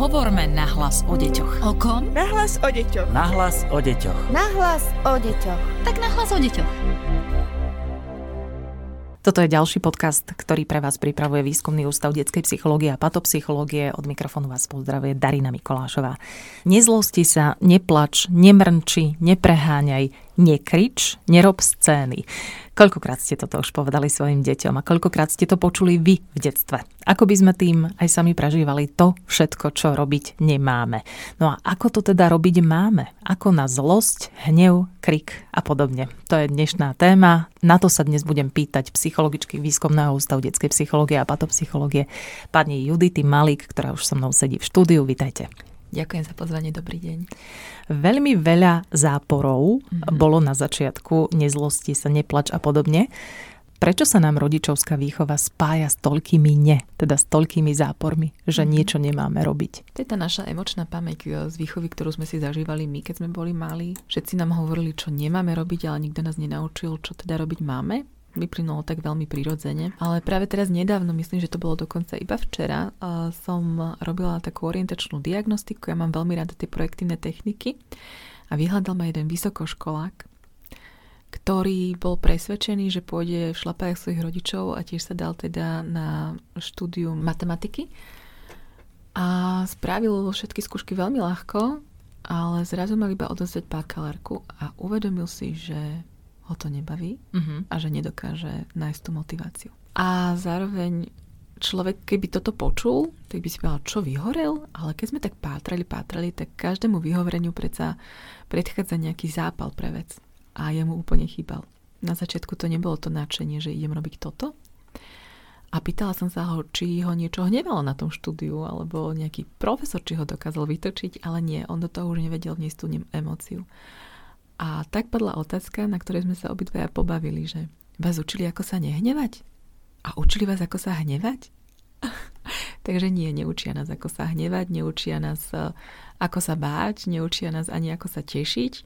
Hovorme nahlas o deťoch. O kom? Nahlas o deťoch. Nahlas o deťoch. Nahlas o deťoch. Tak nahlas o deťoch. Toto je ďalší podcast, ktorý pre vás pripravuje Výskumný ústav detskej psychológie a patopsychológie. Od mikrofónu vás pozdravuje Darina Mikolášová. Nezlosti sa, neplač, nemrnči, nepreháňaj, nekrič, nerob scény. Koľkokrát ste toto už povedali svojim deťom a koľkokrát ste to počuli vy v detstve? Ako by sme tým aj sami prežívali to všetko, čo robiť nemáme. No a ako to teda robiť máme? Ako na zlosť, hnev, krik a podobne. To je dnešná téma. Na to sa dnes budem pýtať psychologičky Výskumného ústavu detskej psychológie a patopsychológie pani Judity Malík, ktorá už so mnou sedí v štúdiu. Vítajte. Ďakujem za pozvanie, dobrý deň. Veľmi veľa záporov mm-hmm. bolo na začiatku, nezlosti sa, neplač a podobne. Prečo sa nám rodičovská výchova spája s toľkými ne, teda s toľkými zápormi, že mm-hmm. niečo nemáme robiť? To je tá naša emočná pamäť e, z výchovy, ktorú sme si zažívali my, keď sme boli malí. Všetci nám hovorili, čo nemáme robiť, ale nikto nás nenaučil, čo teda robiť máme vyplynulo tak veľmi prirodzene. Ale práve teraz nedávno, myslím, že to bolo dokonca iba včera, som robila takú orientačnú diagnostiku. Ja mám veľmi rada tie projektívne techniky a vyhľadal ma jeden vysokoškolák, ktorý bol presvedčený, že pôjde v šlapajach svojich rodičov a tiež sa dal teda na štúdium matematiky. A spravil všetky skúšky veľmi ľahko, ale zrazu mal iba odozdať bakalárku a uvedomil si, že ho to nebaví uh-huh. a že nedokáže nájsť tú motiváciu. A zároveň človek, keby toto počul, tak by si povedal, čo vyhorel, ale keď sme tak pátrali, pátrali, tak každému vyhovoreniu predsa predchádza nejaký zápal pre vec. A jemu úplne chýbal. Na začiatku to nebolo to nadšenie, že idem robiť toto. A pýtala som sa ho, či ho niečo hnevalo na tom štúdiu, alebo nejaký profesor, či ho dokázal vytočiť, ale nie, on do toho už nevedel vniesť tú emóciu. A tak padla otázka, na ktorej sme sa obidvaja pobavili, že vás učili, ako sa nehnevať? A učili vás, ako sa hnevať? Takže nie, neučia nás, ako sa hnevať, neučia nás, eh, ako sa báť, neučia nás ani, ako sa tešiť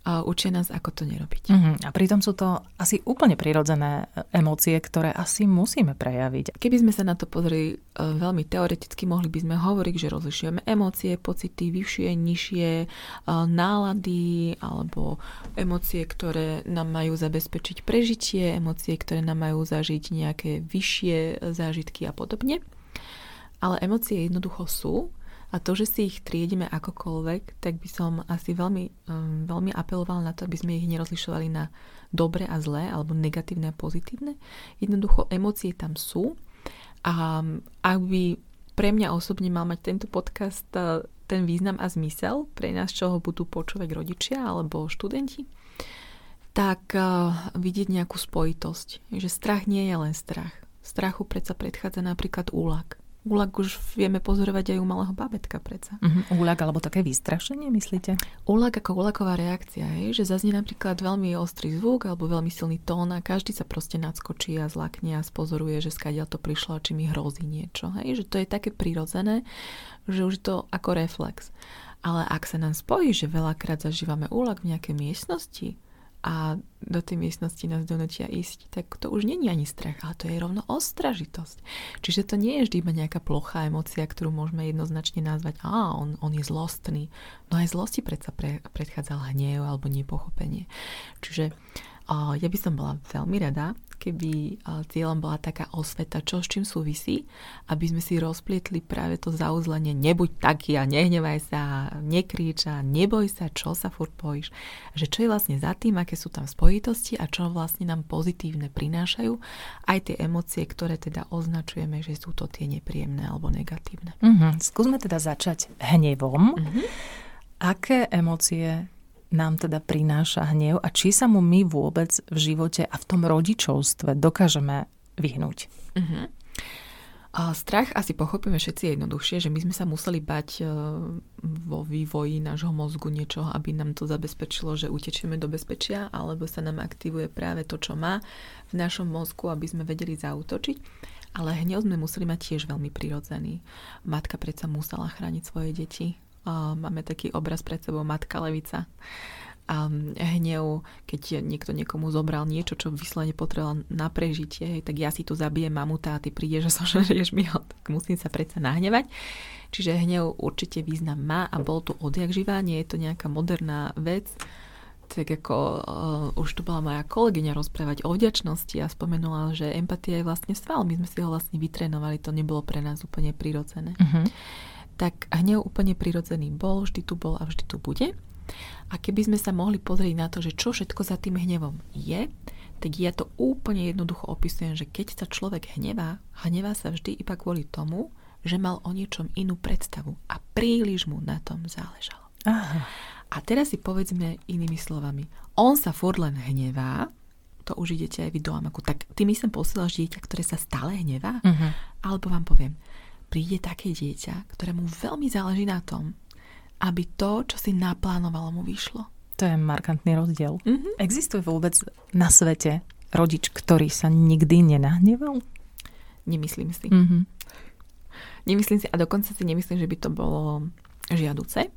a učia nás, ako to nerobiť. Uh-huh. A pritom sú to asi úplne prirodzené e, emócie, ktoré asi musíme prejaviť. Keby sme sa na to pozreli uh, veľmi teoreticky, mohli by sme hovoriť, že rozlišujeme emócie, pocity, vyššie, nižšie, uh, nálady alebo emócie, ktoré nám majú zabezpečiť prežitie, emócie, ktoré nám majú zažiť nejaké vyššie zážitky a podobne. Ale emócie jednoducho sú a to, že si ich triedime akokoľvek, tak by som asi veľmi, um, veľmi apelovala na to, aby sme ich nerozlišovali na dobre a zlé, alebo negatívne a pozitívne. Jednoducho emócie tam sú a ak by pre mňa osobne mal mať tento podcast uh, ten význam a zmysel pre nás, čo ho budú počúvať rodičia alebo študenti, tak uh, vidieť nejakú spojitosť. Že strach nie je len strach. Strachu predsa predchádza napríklad úlak. Úlak už vieme pozorovať aj u malého babetka predsa. Uh-huh. Úlak alebo také vystrašenie, myslíte? Úlak ako úlaková reakcia, hej, že zaznie napríklad veľmi ostrý zvuk alebo veľmi silný tón a každý sa proste nadskočí a zlakne a spozoruje, že skadiaľ to prišlo a či mi hrozí niečo. Hej, že to je také prirodzené, že už to ako reflex. Ale ak sa nám spojí, že veľakrát zažívame úlak v nejakej miestnosti, a do tej miestnosti nás donutia ísť, tak to už není ani strach, ale to je rovno ostražitosť. Čiže to nie je vždy iba nejaká plochá emocia, ktorú môžeme jednoznačne nazvať, a on, on je zlostný. No aj zlosti predsa pre, predchádzal hnev alebo nepochopenie. Čiže ja by som bola veľmi rada, keby cieľom bola taká osveta, čo s čím súvisí, aby sme si rozplietli práve to zauzlenie nebuď taký a nehnevaj sa, nekríč a neboj sa, čo sa furt bojíš. Že čo je vlastne za tým, aké sú tam spojitosti a čo vlastne nám pozitívne prinášajú, aj tie emócie, ktoré teda označujeme, že sú to tie nepríjemné alebo negatívne. Uh-huh. Skúsme teda začať hnevom. Uh-huh. Aké emócie nám teda prináša hnev a či sa mu my vôbec v živote a v tom rodičovstve dokážeme vyhnúť. Uh-huh. A strach asi pochopíme všetci jednoduchšie, že my sme sa museli bať e, vo vývoji nášho mozgu niečoho, aby nám to zabezpečilo, že utečieme do bezpečia, alebo sa nám aktivuje práve to, čo má v našom mozgu, aby sme vedeli zautočiť. Ale hnev sme museli mať tiež veľmi prirodzený. Matka predsa musela chrániť svoje deti máme taký obraz pred sebou Matka Levica. um, hnev, keď niekto niekomu zobral niečo, čo vyslovene potreboval na prežitie, tak ja si tu zabijem mamuta a ty prídeš a sožerieš mi ho, tak musím sa predsa nahnevať. Čiže hnev určite význam má a bol tu odjak živá, nie je to nejaká moderná vec. Tak ako uh, už tu bola moja kolegyňa rozprávať o vďačnosti a spomenula, že empatia je vlastne sval. My sme si ho vlastne vytrénovali, to nebolo pre nás úplne prirodzené. Uh-huh. Tak hnev úplne prirodzený bol, vždy tu bol a vždy tu bude. A keby sme sa mohli pozrieť na to, že čo všetko za tým hnevom je, tak ja to úplne jednoducho opisujem, že keď sa človek hnevá, hnevá sa vždy iba kvôli tomu, že mal o niečom inú predstavu a príliš mu na tom záležalo. Aha. A teraz si povedzme inými slovami. On sa furt len hnevá, to už idete aj vy do amaku, tak ty mi sem posielaš dieťa, ktoré sa stále hnevá? Uh-huh. Alebo vám poviem, príde také dieťa, ktorému veľmi záleží na tom, aby to, čo si naplánovalo, mu vyšlo. To je markantný rozdiel. Uh-huh. Existuje vôbec na svete rodič, ktorý sa nikdy nenahneval? Nemyslím si. Uh-huh. Nemyslím si a dokonca si nemyslím, že by to bolo žiaduce.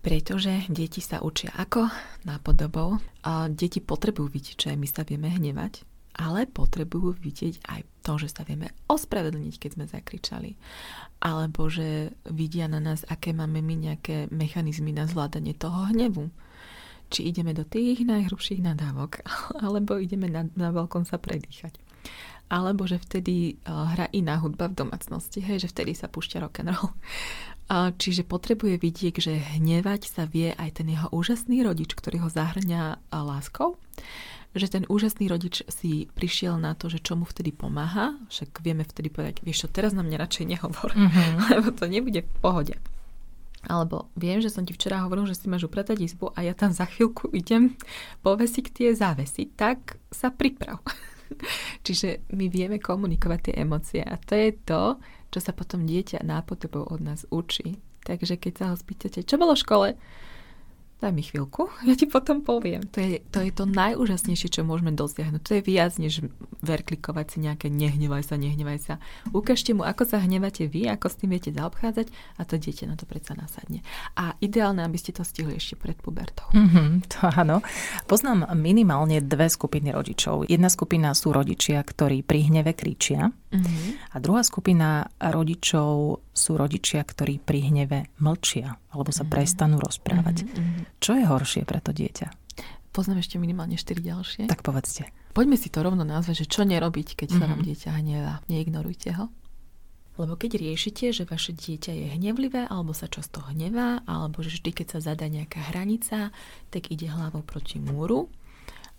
Pretože deti sa učia ako? Nápodobou. A deti potrebujú vidieť, že my sa vieme hnevať, ale potrebujú vidieť aj to, že sa vieme ospravedlniť, keď sme zakričali. Alebo že vidia na nás, aké máme my nejaké mechanizmy na zvládanie toho hnevu. Či ideme do tých najhrubších nadávok, alebo ideme na, na balkón sa predýchať alebo že vtedy uh, hrá iná hudba v domácnosti, hej, že vtedy sa púšťa rock and roll. Čiže potrebuje vidieť, že hnevať sa vie aj ten jeho úžasný rodič, ktorý ho zahrňa uh, láskou, že ten úžasný rodič si prišiel na to, že čo mu vtedy pomáha, však vieme vtedy povedať, vieš čo, teraz na mňa radšej nehovor, mm-hmm. lebo to nebude v pohode. Alebo viem, že som ti včera hovoril, že si máš upratať izbu a ja tam za chvíľku idem povesiť tie závesy, tak sa priprav. Čiže my vieme komunikovať tie emócie a to je to, čo sa potom dieťa nápotrebou od nás učí. Takže keď sa ho spýtate, čo bolo v škole, daj mi chvíľku, ja ti potom poviem. To je, to je to najúžasnejšie, čo môžeme dosiahnuť. To je viac, než verklikovať si nejaké nehnevaj sa, nehnevaj sa. Ukážte mu, ako sa hnevate vy, ako s tým viete zaobchádzať a to dieťa na to predsa nasadne. A ideálne, aby ste to stihli ešte pred pubertou. Mm-hmm, to áno. Poznám minimálne dve skupiny rodičov. Jedna skupina sú rodičia, ktorí pri hneve kričia mm-hmm. a druhá skupina rodičov sú rodičia, ktorí pri hneve mlčia alebo sa mm-hmm. prestanú rozprávať. Mm-hmm. Čo je horšie pre to dieťa? Poznám ešte minimálne 4 ďalšie. Tak povedzte. Poďme si to rovno nazvať, že čo nerobiť, keď mm-hmm. sa vám mhm. dieťa hnevá. Neignorujte ho. Lebo keď riešite, že vaše dieťa je hnevlivé, alebo sa často hnevá, alebo že vždy, keď sa zadá nejaká hranica, tak ide hlavou proti múru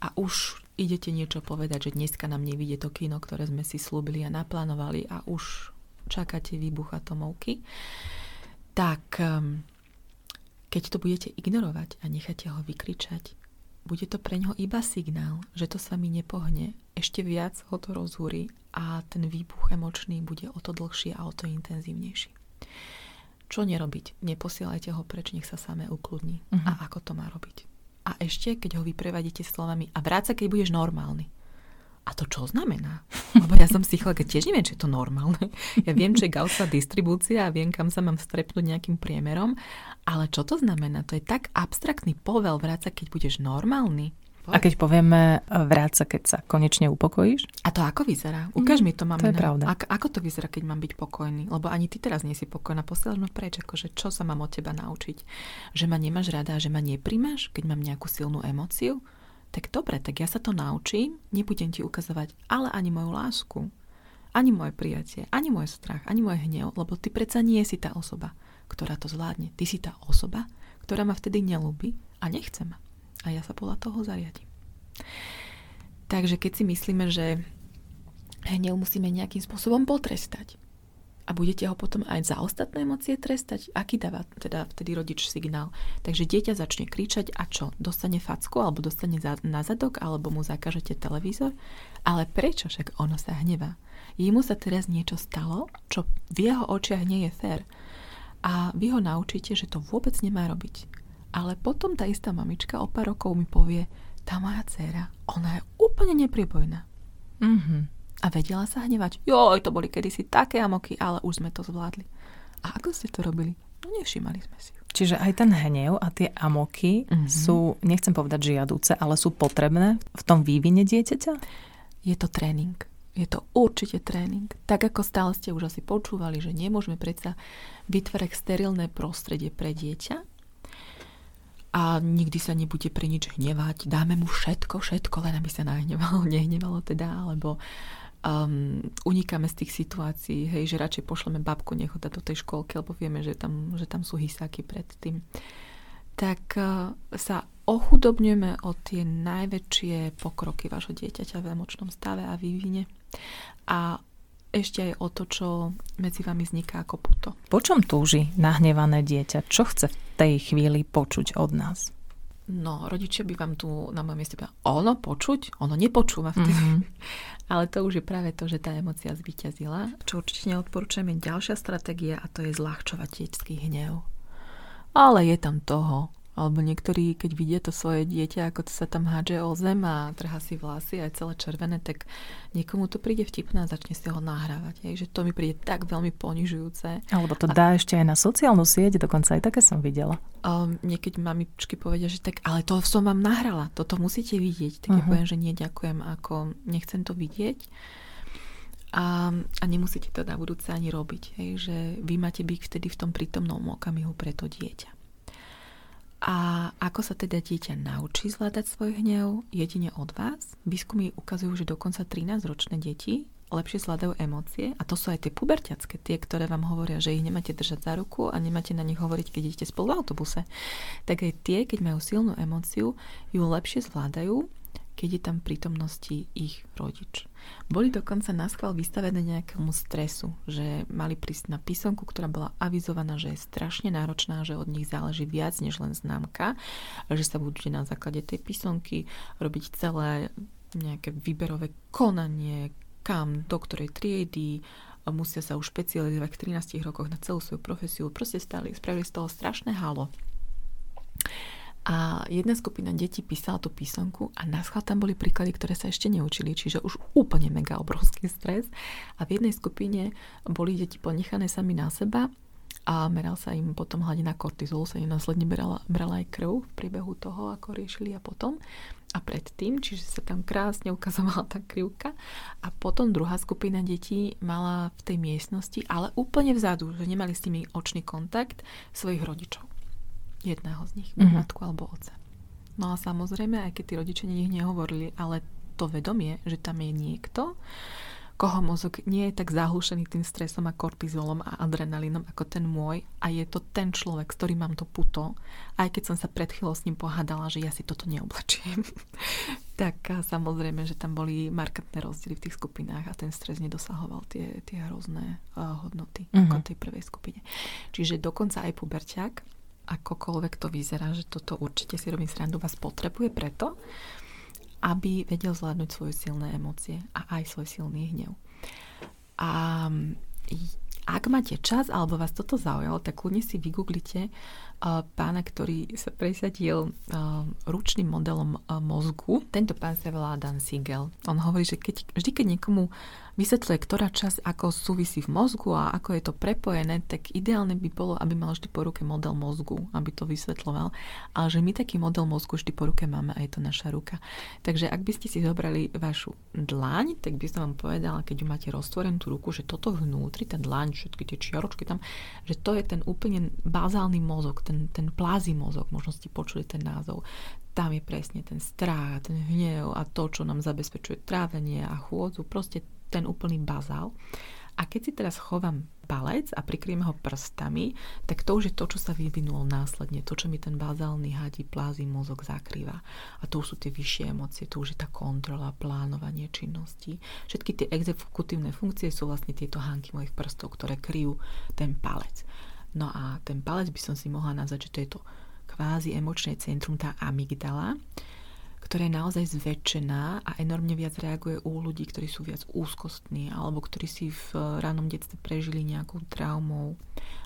a už idete niečo povedať, že dneska nám nevidie to kino, ktoré sme si slúbili a naplánovali a už čakáte výbuch atomovky, tak um, keď to budete ignorovať a necháte ho vykričať, bude to pre ňoho iba signál, že to sa mi nepohne, ešte viac ho to rozhúri a ten výbuch emočný bude o to dlhší a o to intenzívnejší. Čo nerobiť? Neposielajte ho preč, nech sa samé ukludní. Uh-huh. A ako to má robiť? A ešte, keď ho vyprevadíte slovami a vráca, keď budeš normálny a to čo znamená? Lebo ja som psycholog, tiež neviem, či je to normálne. Ja viem, čo je Gaussová distribúcia a viem, kam sa mám strepnúť nejakým priemerom, ale čo to znamená? To je tak abstraktný povel vráca, keď budeš normálny. A keď povieme vráca, keď sa konečne upokojíš? A to ako vyzerá? Ukáž mm, mi to, máme. To je pravda. Ak, ako to vyzerá, keď mám byť pokojný? Lebo ani ty teraz nie si pokojná. Posielaš ma preč, akože čo sa mám od teba naučiť? Že ma nemáš rada, že ma nepríjmaš, keď mám nejakú silnú emóciu? tak dobre, tak ja sa to naučím, nebudem ti ukazovať ale ani moju lásku, ani moje prijatie, ani môj strach, ani môj hnev, lebo ty predsa nie si tá osoba, ktorá to zvládne. Ty si tá osoba, ktorá ma vtedy nelúbi a nechce ma. A ja sa podľa toho zariadím. Takže keď si myslíme, že hnev musíme nejakým spôsobom potrestať, a budete ho potom aj za ostatné emócie trestať? Aký dáva teda vtedy rodič signál? Takže dieťa začne kričať a čo? Dostane facku alebo dostane za, na zadok alebo mu zakážete televízor? Ale prečo však ono sa hnevá? Jemu sa teraz niečo stalo, čo v jeho očiach nie je fér. A vy ho naučíte, že to vôbec nemá robiť. Ale potom tá istá mamička o pár rokov mi povie, tá moja dcéra, ona je úplne nepribojná. Mm-hmm a vedela sa hnevať. Joj, to boli kedysi také amoky, ale už sme to zvládli. A ako ste to robili? No nevšimali sme si. Čiže aj ten hnev a tie amoky mm-hmm. sú, nechcem povedať žiaduce, ale sú potrebné v tom vývine dieťaťa? Je to tréning. Je to určite tréning. Tak ako stále ste už asi počúvali, že nemôžeme predsa vytvárať sterilné prostredie pre dieťa a nikdy sa nebude pre nič hnevať. Dáme mu všetko, všetko, len aby sa nahnevalo, nehnevalo teda, alebo um, unikáme z tých situácií, hej, že radšej pošleme babku nechota do tej školky, lebo vieme, že tam, že tam sú hysáky predtým. Tak uh, sa ochudobňujeme o tie najväčšie pokroky vášho dieťaťa v emočnom stave a vývine a ešte aj o to, čo medzi vami vzniká ako puto. Po čom túži nahnevané dieťa? Čo chce v tej chvíli počuť od nás? No, rodičia by vám tu na mojom mieste povedali, ono počuť, ono nepočúva vtedy. Mm-hmm. Ale to už je práve to, že tá emocia zvíťazila. Čo určite neodporúčam je ďalšia stratégia a to je zľahčovať detský hnev. Ale je tam toho alebo niektorí, keď vidia to svoje dieťa, ako to sa tam hádže o zem a trhá si vlasy aj celé červené, tak niekomu to príde vtipné a začne si ho nahrávať. Hej, že to mi príde tak veľmi ponižujúce. Alebo to dá a... ešte aj na sociálnu sieť, dokonca aj také som videla. Um, niekedy mamičky povedia, že tak, ale to som vám nahrala, toto musíte vidieť. Tak uh-huh. ja mhm. poviem, že nie, ďakujem, ako nechcem to vidieť. A, a nemusíte to na budúce ani robiť. Hej, že vy máte byť vtedy v tom prítomnom okamihu pre to dieťa. A ako sa teda dieťa naučí zvládať svoj hnev? Jedine od vás. Výskumy ukazujú, že dokonca 13-ročné deti lepšie zvládajú emócie a to sú aj tie puberťacké, tie, ktoré vám hovoria, že ich nemáte držať za ruku a nemáte na nich hovoriť, keď idete spolu v autobuse. Tak aj tie, keď majú silnú emóciu, ju lepšie zvládajú keď je tam prítomnosti ich rodič. Boli dokonca na schvál vystavené nejakému stresu, že mali prísť na písomku, ktorá bola avizovaná, že je strašne náročná, že od nich záleží viac než len známka, že sa budú na základe tej písomky robiť celé nejaké výberové konanie, kam, do ktorej triedy, musia sa už špecializovať v 13 rokoch na celú svoju profesiu. Proste stali, spravili z toho strašné halo. A jedna skupina detí písala tú písomku a na tam boli príklady, ktoré sa ešte neučili, čiže už úplne mega obrovský stres. A v jednej skupine boli deti ponechané sami na seba a meral sa im potom hladina kortizolu, sa im následne brala, brala aj krv v priebehu toho, ako riešili a potom. A predtým, čiže sa tam krásne ukazovala tá krivka. A potom druhá skupina detí mala v tej miestnosti, ale úplne vzadu, že nemali s nimi očný kontakt svojich rodičov jedného z nich, mm-hmm. matku alebo oca. No a samozrejme, aj keď tí rodičia nich nehovorili, ale to vedomie, že tam je niekto, koho mozog nie je tak zahlušený tým stresom a kortizolom a adrenalínom ako ten môj a je to ten človek, s ktorým mám to puto, aj keď som sa pred chvíľou s ním pohádala, že ja si toto neoblečiem, tak samozrejme, že tam boli markantné rozdiely v tých skupinách a ten stres nedosahoval tie, tie hrozné uh, hodnoty mm-hmm. ako mhm. tej prvej skupine. Čiže dokonca aj puberťák akokoľvek to vyzerá, že toto určite si robím srandu, vás potrebuje preto, aby vedel zvládnuť svoje silné emócie a aj svoj silný hnev. A ak máte čas, alebo vás toto zaujalo, tak kľudne si vygooglite pána, ktorý sa presadil ručným modelom mozgu. Tento pán sa volá Dan Siegel. On hovorí, že keď, vždy, keď niekomu vysvetľuje, ktorá časť ako súvisí v mozgu a ako je to prepojené, tak ideálne by bolo, aby mal vždy po ruke model mozgu, aby to vysvetloval. Ale že my taký model mozgu vždy po ruke máme a je to naša ruka. Takže ak by ste si zobrali vašu dlaň, tak by som vám povedala, keď ju máte roztvorenú tú ruku, že toto vnútri, tá dlaň, všetky tie čiaročky tam, že to je ten úplne bazálny mozog, ten, ten plází mozog, možno ste počuli ten názov tam je presne ten strach, ten hnev a to, čo nám zabezpečuje trávenie a chôdzu, proste ten úplný bazál. A keď si teraz chovám palec a prikryjeme ho prstami, tak to už je to, čo sa vyvinulo následne, to, čo mi ten bazálny hadí, plází mozog zakrýva. A to už sú tie vyššie emócie, to už je tá kontrola, plánovanie činnosti. Všetky tie exekutívne funkcie sú vlastne tieto hánky mojich prstov, ktoré kryjú ten palec. No a ten palec by som si mohla nazvať, že to je to kvázi emočné centrum, tá amygdala, ktorá je naozaj zväčšená a enormne viac reaguje u ľudí, ktorí sú viac úzkostní alebo ktorí si v ranom detstve prežili nejakou traumou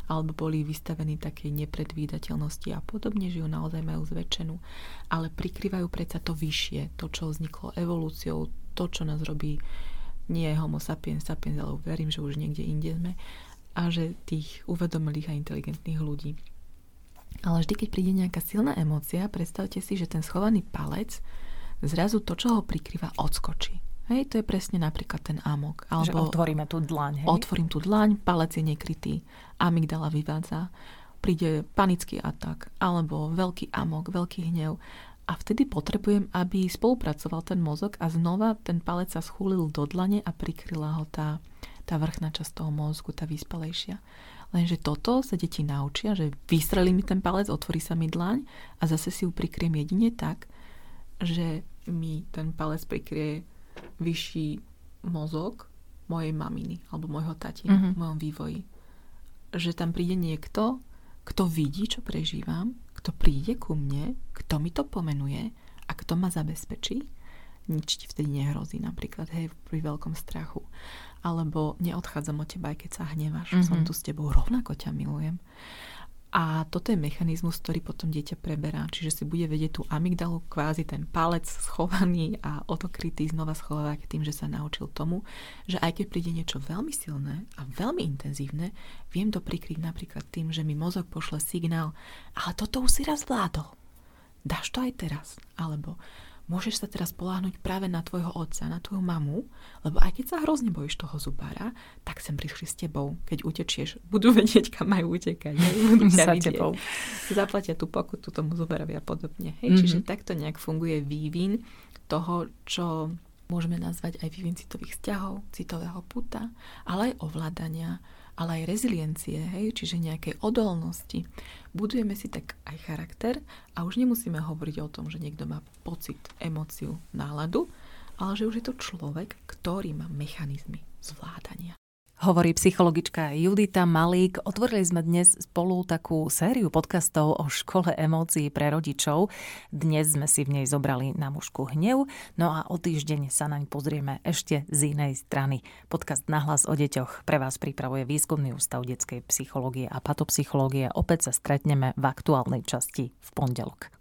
alebo boli vystavení takej nepredvídateľnosti a podobne, že ju naozaj majú zväčšenú, ale prikrývajú predsa to vyššie, to, čo vzniklo evolúciou, to, čo nás robí nie homo sapiens sapiens, ale verím, že už niekde inde sme a že tých uvedomilých a inteligentných ľudí. Ale vždy, keď príde nejaká silná emócia, predstavte si, že ten schovaný palec zrazu to, čo ho prikrýva, odskočí. Hej, to je presne napríklad ten amok. Alebo že otvoríme tú dlaň. Hej? Otvorím tú dlaň, palec je nekrytý, amygdala vyvádza, príde panický atak, alebo veľký amok, veľký hnev. A vtedy potrebujem, aby spolupracoval ten mozog a znova ten palec sa schúlil do dlane a prikryla ho tá, tá vrchná časť toho mozgu, tá vyspalejšia. Lenže toto sa deti naučia, že vystrelí mi ten palec, otvorí sa mi dlaň a zase si ju prikriem jedine tak, že mi ten palec prikrie vyšší mozog mojej maminy alebo môjho tatina mm-hmm. v mojom vývoji. Že tam príde niekto, kto vidí, čo prežívam, kto príde ku mne, kto mi to pomenuje a kto ma zabezpečí. Nič ti vtedy nehrozí, napríklad hej, pri veľkom strachu alebo neodchádzam od teba, aj keď sa hneváš, mm-hmm. som tu s tebou, rovnako ťa milujem. A toto je mechanizmus, ktorý potom dieťa preberá. Čiže si bude vedieť tú amygdalu, kvázi ten palec schovaný a otokrytý znova schovávať tým, že sa naučil tomu, že aj keď príde niečo veľmi silné a veľmi intenzívne, viem to prikryť napríklad tým, že mi mozog pošle signál, ale toto už si raz vládol. Dáš to aj teraz. Alebo môžeš sa teraz poláhnuť práve na tvojho otca, na tvoju mamu, lebo aj keď sa hrozne bojíš toho zubára, tak sem prišli s tebou. Keď utečieš, budú vedieť, kam majú utekať. Budú ťa tebou. Zaplatia tú pokutu tomu zubárovi a podobne. Hej? Mm-hmm. Čiže takto nejak funguje vývin toho, čo môžeme nazvať aj vývin citových vzťahov, citového puta, ale aj ovládania ale aj reziliencie, hej, čiže nejakej odolnosti. Budujeme si tak aj charakter a už nemusíme hovoriť o tom, že niekto má pocit, emóciu, náladu, ale že už je to človek, ktorý má mechanizmy zvládania. Hovorí psychologička Judita Malík. Otvorili sme dnes spolu takú sériu podcastov o škole emócií pre rodičov. Dnes sme si v nej zobrali na mužku hnev, no a o týždeň sa naň pozrieme ešte z inej strany. Podcast Nahlas o deťoch pre vás pripravuje Výskumný ústav detskej psychológie a patopsychológie. Opäť sa stretneme v aktuálnej časti v pondelok.